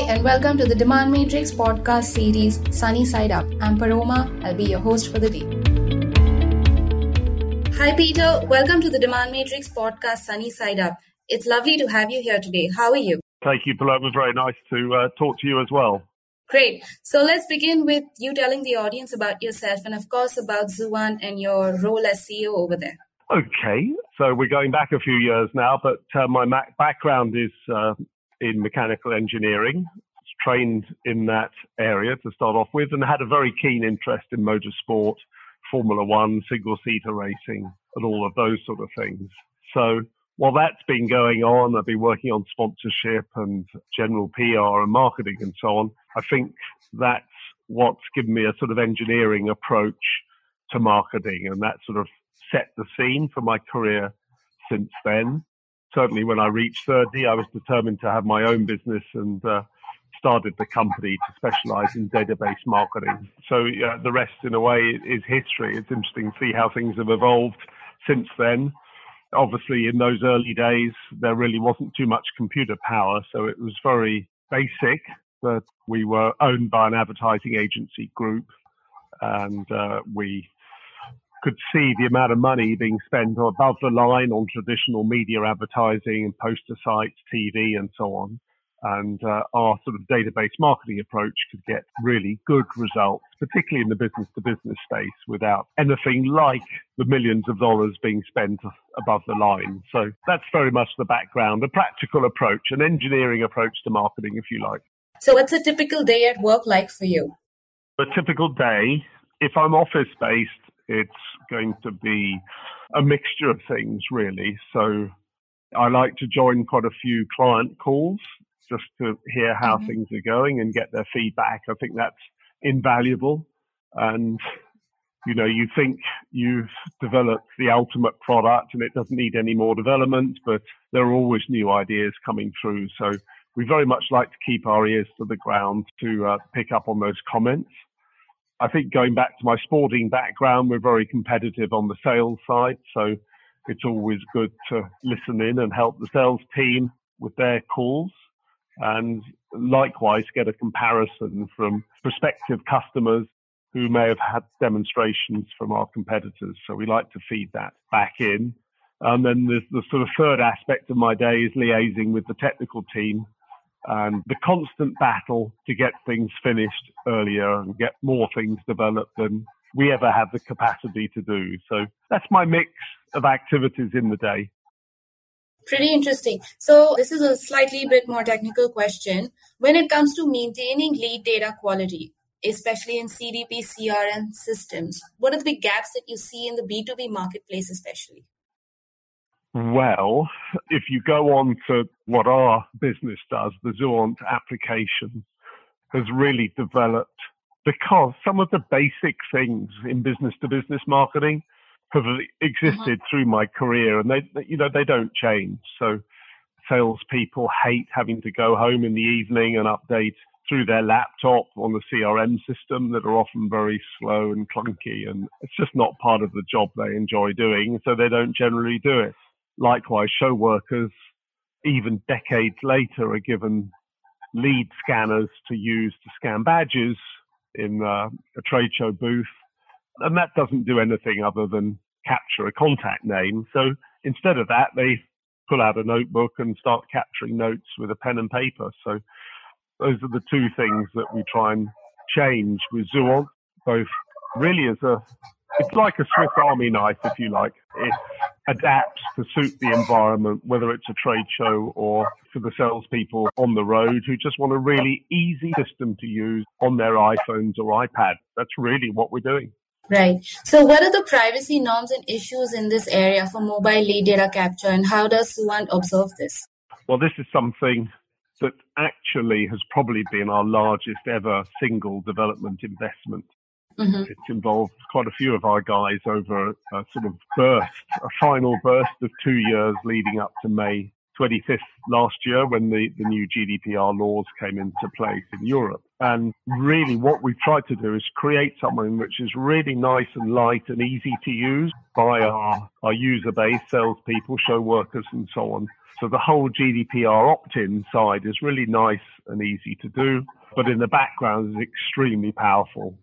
Hi, and welcome to the Demand Matrix podcast series Sunny Side Up. I'm Paroma. I'll be your host for the day. Hi, Peter. Welcome to the Demand Matrix podcast Sunny Side Up. It's lovely to have you here today. How are you? Thank you, Paloma. Very nice to uh, talk to you as well. Great. So let's begin with you telling the audience about yourself and, of course, about Zuant and your role as CEO over there. Okay. So we're going back a few years now, but uh, my background is uh, in mechanical engineering, trained in that area to start off with, and had a very keen interest in motorsport, Formula One, single seater racing, and all of those sort of things. So while that's been going on, I've been working on sponsorship and general PR and marketing and so on. I think that's what's given me a sort of engineering approach to marketing, and that sort of set the scene for my career since then certainly when I reached 30, I was determined to have my own business and uh, started the company to specialize in database marketing. So uh, the rest, in a way, is history. It's interesting to see how things have evolved since then. Obviously, in those early days, there really wasn't too much computer power, so it was very basic. But we were owned by an advertising agency group, and uh, we could see the amount of money being spent above the line on traditional media advertising and poster sites, TV, and so on. And uh, our sort of database marketing approach could get really good results, particularly in the business to business space, without anything like the millions of dollars being spent above the line. So that's very much the background, a practical approach, an engineering approach to marketing, if you like. So, what's a typical day at work like for you? A typical day, if I'm office based, it's going to be a mixture of things, really. So I like to join quite a few client calls just to hear how mm-hmm. things are going and get their feedback. I think that's invaluable. And, you know, you think you've developed the ultimate product and it doesn't need any more development, but there are always new ideas coming through. So we very much like to keep our ears to the ground to uh, pick up on those comments. I think going back to my sporting background, we're very competitive on the sales side. So it's always good to listen in and help the sales team with their calls and likewise get a comparison from prospective customers who may have had demonstrations from our competitors. So we like to feed that back in. And then the, the sort of third aspect of my day is liaising with the technical team and the constant battle to get things finished earlier and get more things developed than we ever have the capacity to do. So that's my mix of activities in the day. Pretty interesting. So this is a slightly bit more technical question. When it comes to maintaining lead data quality, especially in CDP CRM systems, what are the big gaps that you see in the B2B marketplace, especially? Well, if you go on to what our business does, the Zuant application has really developed because some of the basic things in business to business marketing have existed uh-huh. through my career and they, you know, they don't change. So salespeople hate having to go home in the evening and update through their laptop on the CRM system that are often very slow and clunky and it's just not part of the job they enjoy doing. So they don't generally do it. Likewise, show workers, even decades later, are given lead scanners to use to scan badges in uh, a trade show booth. And that doesn't do anything other than capture a contact name. So instead of that, they pull out a notebook and start capturing notes with a pen and paper. So those are the two things that we try and change with Zuant, both really as a, it's like a Swiss Army knife, if you like. It adapts to suit the environment, whether it's a trade show or for the salespeople on the road who just want a really easy system to use on their iPhones or iPad. That's really what we're doing. Right. So, what are the privacy norms and issues in this area for mobile lead data capture, and how does Zuant observe this? Well, this is something that actually has probably been our largest ever single development investment. Mm-hmm. It's involved quite a few of our guys over a, a, sort of burst, a final burst of two years leading up to May 25th last year when the, the new GDPR laws came into place in Europe. And really what we've tried to do is create something which is really nice and light and easy to use by our, our user base, salespeople, show workers and so on. So the whole GDPR opt-in side is really nice and easy to do, but in the background is extremely powerful.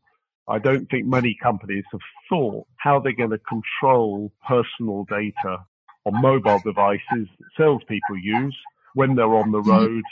I don't think many companies have thought how they're going to control personal data on mobile devices that salespeople use when they're on the mm-hmm. road,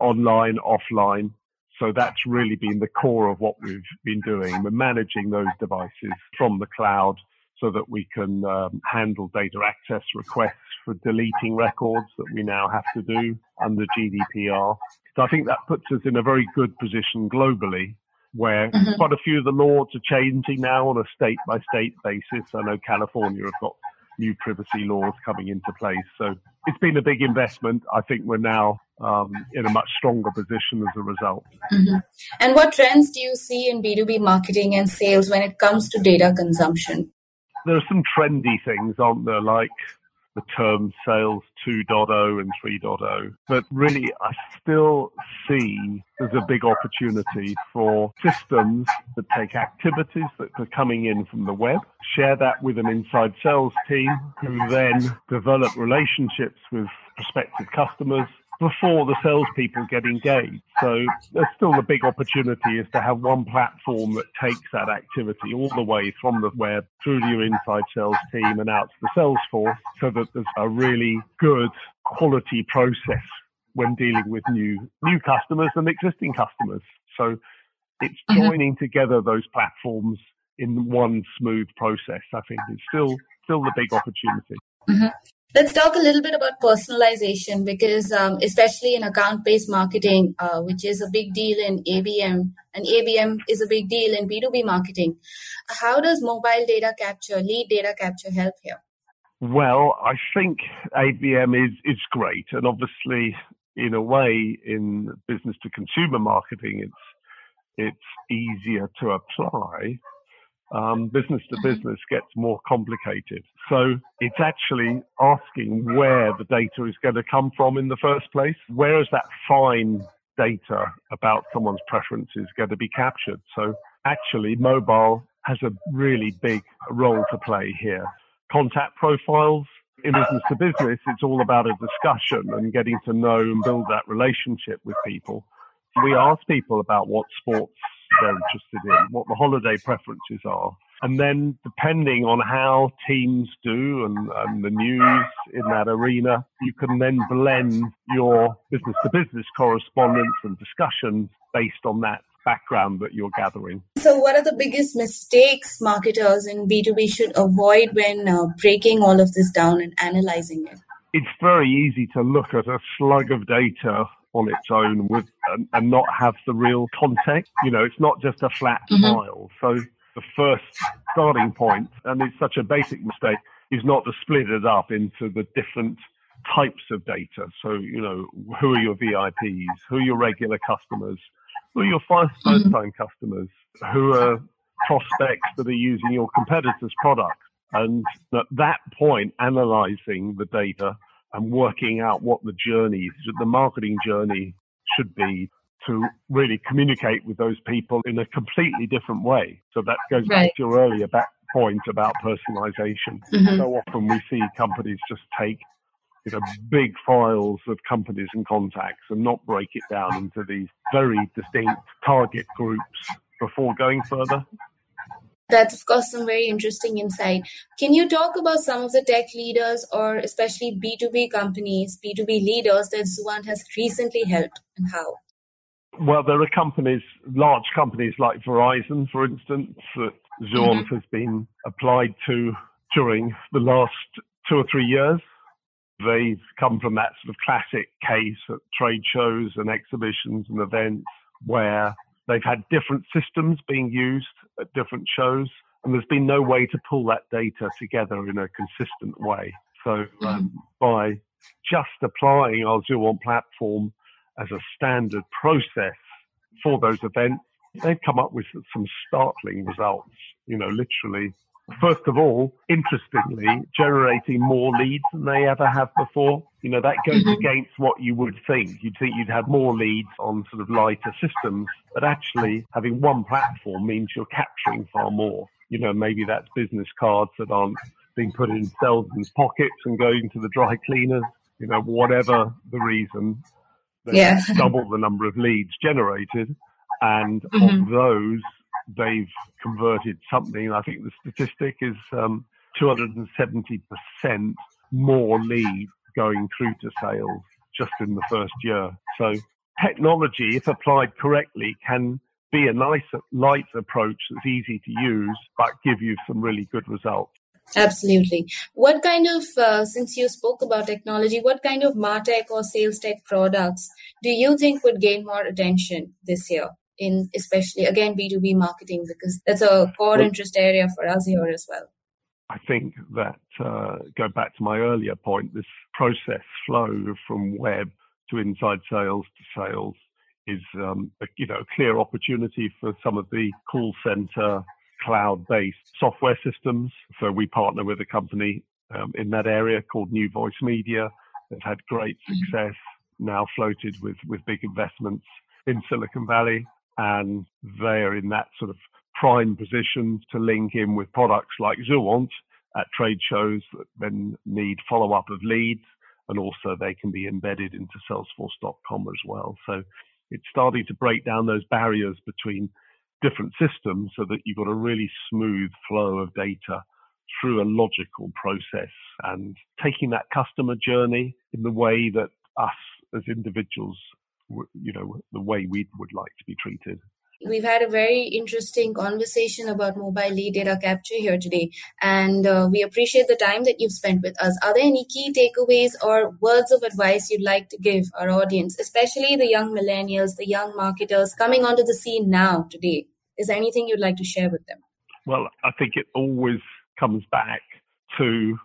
online, offline. So that's really been the core of what we've been doing. We're managing those devices from the cloud so that we can um, handle data access requests for deleting records that we now have to do under GDPR. So I think that puts us in a very good position globally where mm-hmm. quite a few of the laws are changing now on a state by state basis. I know California have got new privacy laws coming into place. So it's been a big investment. I think we're now um, in a much stronger position as a result. Mm-hmm. And what trends do you see in B2B marketing and sales when it comes to data consumption? There are some trendy things, aren't there? Like the term sales 2.0 and 3.0. But really, I still see there's a big opportunity for systems that take activities that are coming in from the web, share that with an inside sales team who then develop relationships with prospective customers before the salespeople get engaged. So there's still a big opportunity is to have one platform that takes that activity all the way from the web through to your inside sales team and out to the sales force so that there's a really good quality process when dealing with new new customers and existing customers. So it's mm-hmm. joining mm-hmm. together those platforms in one smooth process, I think is still still the big opportunity. Mm-hmm. Let's talk a little bit about personalization because, um, especially in account based marketing, uh, which is a big deal in ABM, and ABM is a big deal in B2B marketing. How does mobile data capture, lead data capture help here? Well, I think ABM is, is great. And obviously, in a way, in business to consumer marketing, it's, it's easier to apply um, business to mm-hmm. business gets more complicated. So it's actually asking where the data is going to come from in the first place. Where is that fine data about someone's preferences going to be captured? So actually, mobile has a really big role to play here. Contact profiles. In business to business, it's all about a discussion and getting to know and build that relationship with people. We ask people about what sports they're interested in, what the holiday preferences are. And then depending on how teams do and, and the news in that arena, you can then blend your business to business correspondence and discussions based on that background that you're gathering. So, what are the biggest mistakes marketers in B2B should avoid when uh, breaking all of this down and analyzing it? It's very easy to look at a slug of data on its own with and, and, not have the real context. You know, it's not just a flat mm-hmm. file. So the first starting point, and it's such a basic mistake, is not to split it up into the different types of data. So, you know, who are your VIPs? Who are your regular customers? Who are your first mm-hmm. time customers? Who are prospects that are using your competitors' products? And at that point, analyzing the data and working out what the journey, the marketing journey should be to really communicate with those people in a completely different way. So that goes right. back to your earlier back point about personalization. Mm-hmm. So often we see companies just take you know, big files of companies and contacts and not break it down into these very distinct target groups before going further. That's, of course, some very interesting insight. Can you talk about some of the tech leaders or especially B2B companies, B2B leaders that Zuant has recently helped and how? Well, there are companies, large companies like Verizon, for instance, that Zuant mm-hmm. has been applied to during the last two or three years. They've come from that sort of classic case at trade shows and exhibitions and events where They've had different systems being used at different shows, and there's been no way to pull that data together in a consistent way. So um, mm-hmm. by just applying our Zuant platform as a standard process for those events, they've come up with some startling results. You know, literally first of all, interestingly, generating more leads than they ever have before. You know, that goes mm-hmm. against what you would think. You'd think you'd have more leads on sort of lighter systems, but actually having one platform means you're capturing far more. You know, maybe that's business cards that aren't being put in salesmen's pockets and going to the dry cleaners, you know, whatever the reason. Yeah. double the number of leads generated. And mm-hmm. of those, they've converted something. I think the statistic is um, 270% more leads going through to sales just in the first year. So technology, if applied correctly, can be a nice light approach that's easy to use, but give you some really good results. Absolutely. What kind of, uh, since you spoke about technology, what kind of Martech or sales tech products do you think would gain more attention this year? In especially again B2B marketing because that's a core interest area for us here as well. I think that uh, go back to my earlier point, this process flow from web to inside sales to sales is um, a, you know a clear opportunity for some of the call center cloud-based software systems. So we partner with a company um, in that area called NewVoiceMedia. They've had great mm-hmm. success. Now floated with with big investments in Silicon Valley and they're in that sort of prime position to link in with products like Zuant at trade shows that then need follow up of leads, and also they can be embedded into Salesforce.com as well. So it's starting to break down those barriers between different systems so that you've got a really smooth flow of data through a logical process and taking that customer journey in the way that us as individuals you know, the way we would like to be treated. We've had a very interesting conversation about mobile lead data capture here today, and uh, we appreciate the time that you've spent with us. Are there any key takeaways or words of advice you'd like to give our audience, especially the young millennials, the young marketers coming onto the scene now today? Is there anything you'd like to share with them? Well, I think it always comes back to,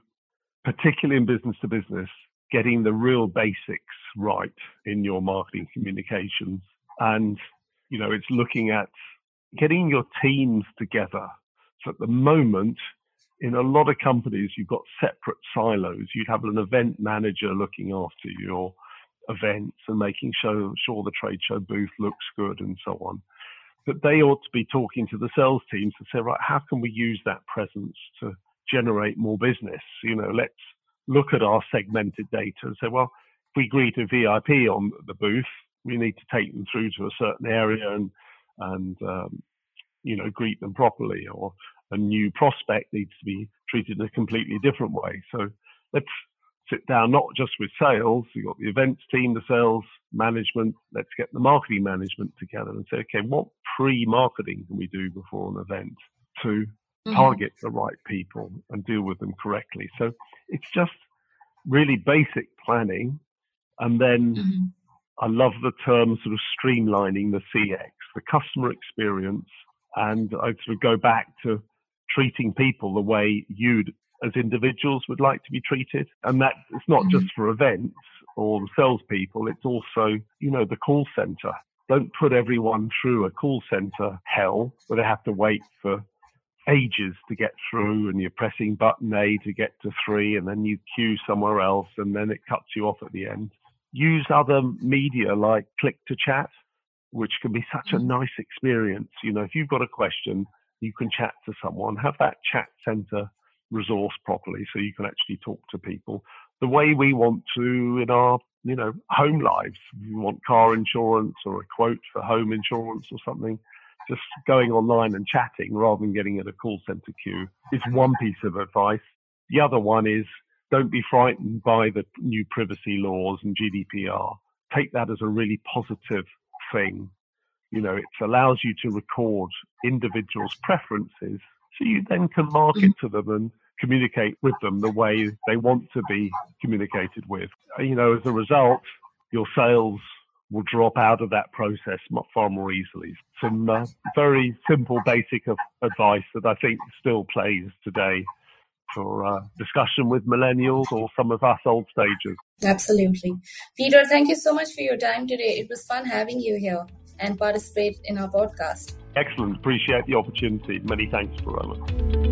particularly in business to business, getting the real basics right in your marketing communications. And, you know, it's looking at getting your teams together. So at the moment, in a lot of companies, you've got separate silos. You'd have an event manager looking after your events and making sure, sure the trade show booth looks good and so on. But they ought to be talking to the sales teams to say, right, how can we use that presence to generate more business? You know, let's look at our segmented data and say, well, we greet a VIP on the booth, we need to take them through to a certain area and and um, you know greet them properly, or a new prospect needs to be treated in a completely different way. So let's sit down not just with sales, you've got the events team, the sales management, let's get the marketing management together and say, okay, what pre-marketing can we do before an event to mm-hmm. target the right people and deal with them correctly? So it's just really basic planning. And then mm-hmm. I love the term sort of streamlining the CX, the customer experience. And I sort of go back to treating people the way you'd as individuals would like to be treated. And that it's not mm-hmm. just for events or the salespeople, it's also, you know, the call center. Don't put everyone through a call center hell where they have to wait for ages to get through and you're pressing button A to get to three and then you queue somewhere else and then it cuts you off at the end. Use other media like click to chat, which can be such a mm. nice experience. You know, if you've got a question, you can chat to someone, have that chat center resource properly so you can actually talk to people the way we want to in our, you know, home lives. If you want car insurance or a quote for home insurance or something, just going online and chatting rather than getting at a call center queue is one piece of advice. The other one is don't be frightened by the new privacy laws and GDPR. Take that as a really positive thing. You know, it allows you to record individuals' preferences so you then can market to them and communicate with them the way they want to be communicated with. You know, as a result, your sales will drop out of that process far more easily. Some uh, very simple, basic of advice that I think still plays today for uh, discussion with millennials or some of us old stagers. Absolutely. Peter, thank you so much for your time today. It was fun having you here and participate in our podcast. Excellent. Appreciate the opportunity. Many thanks, Varela.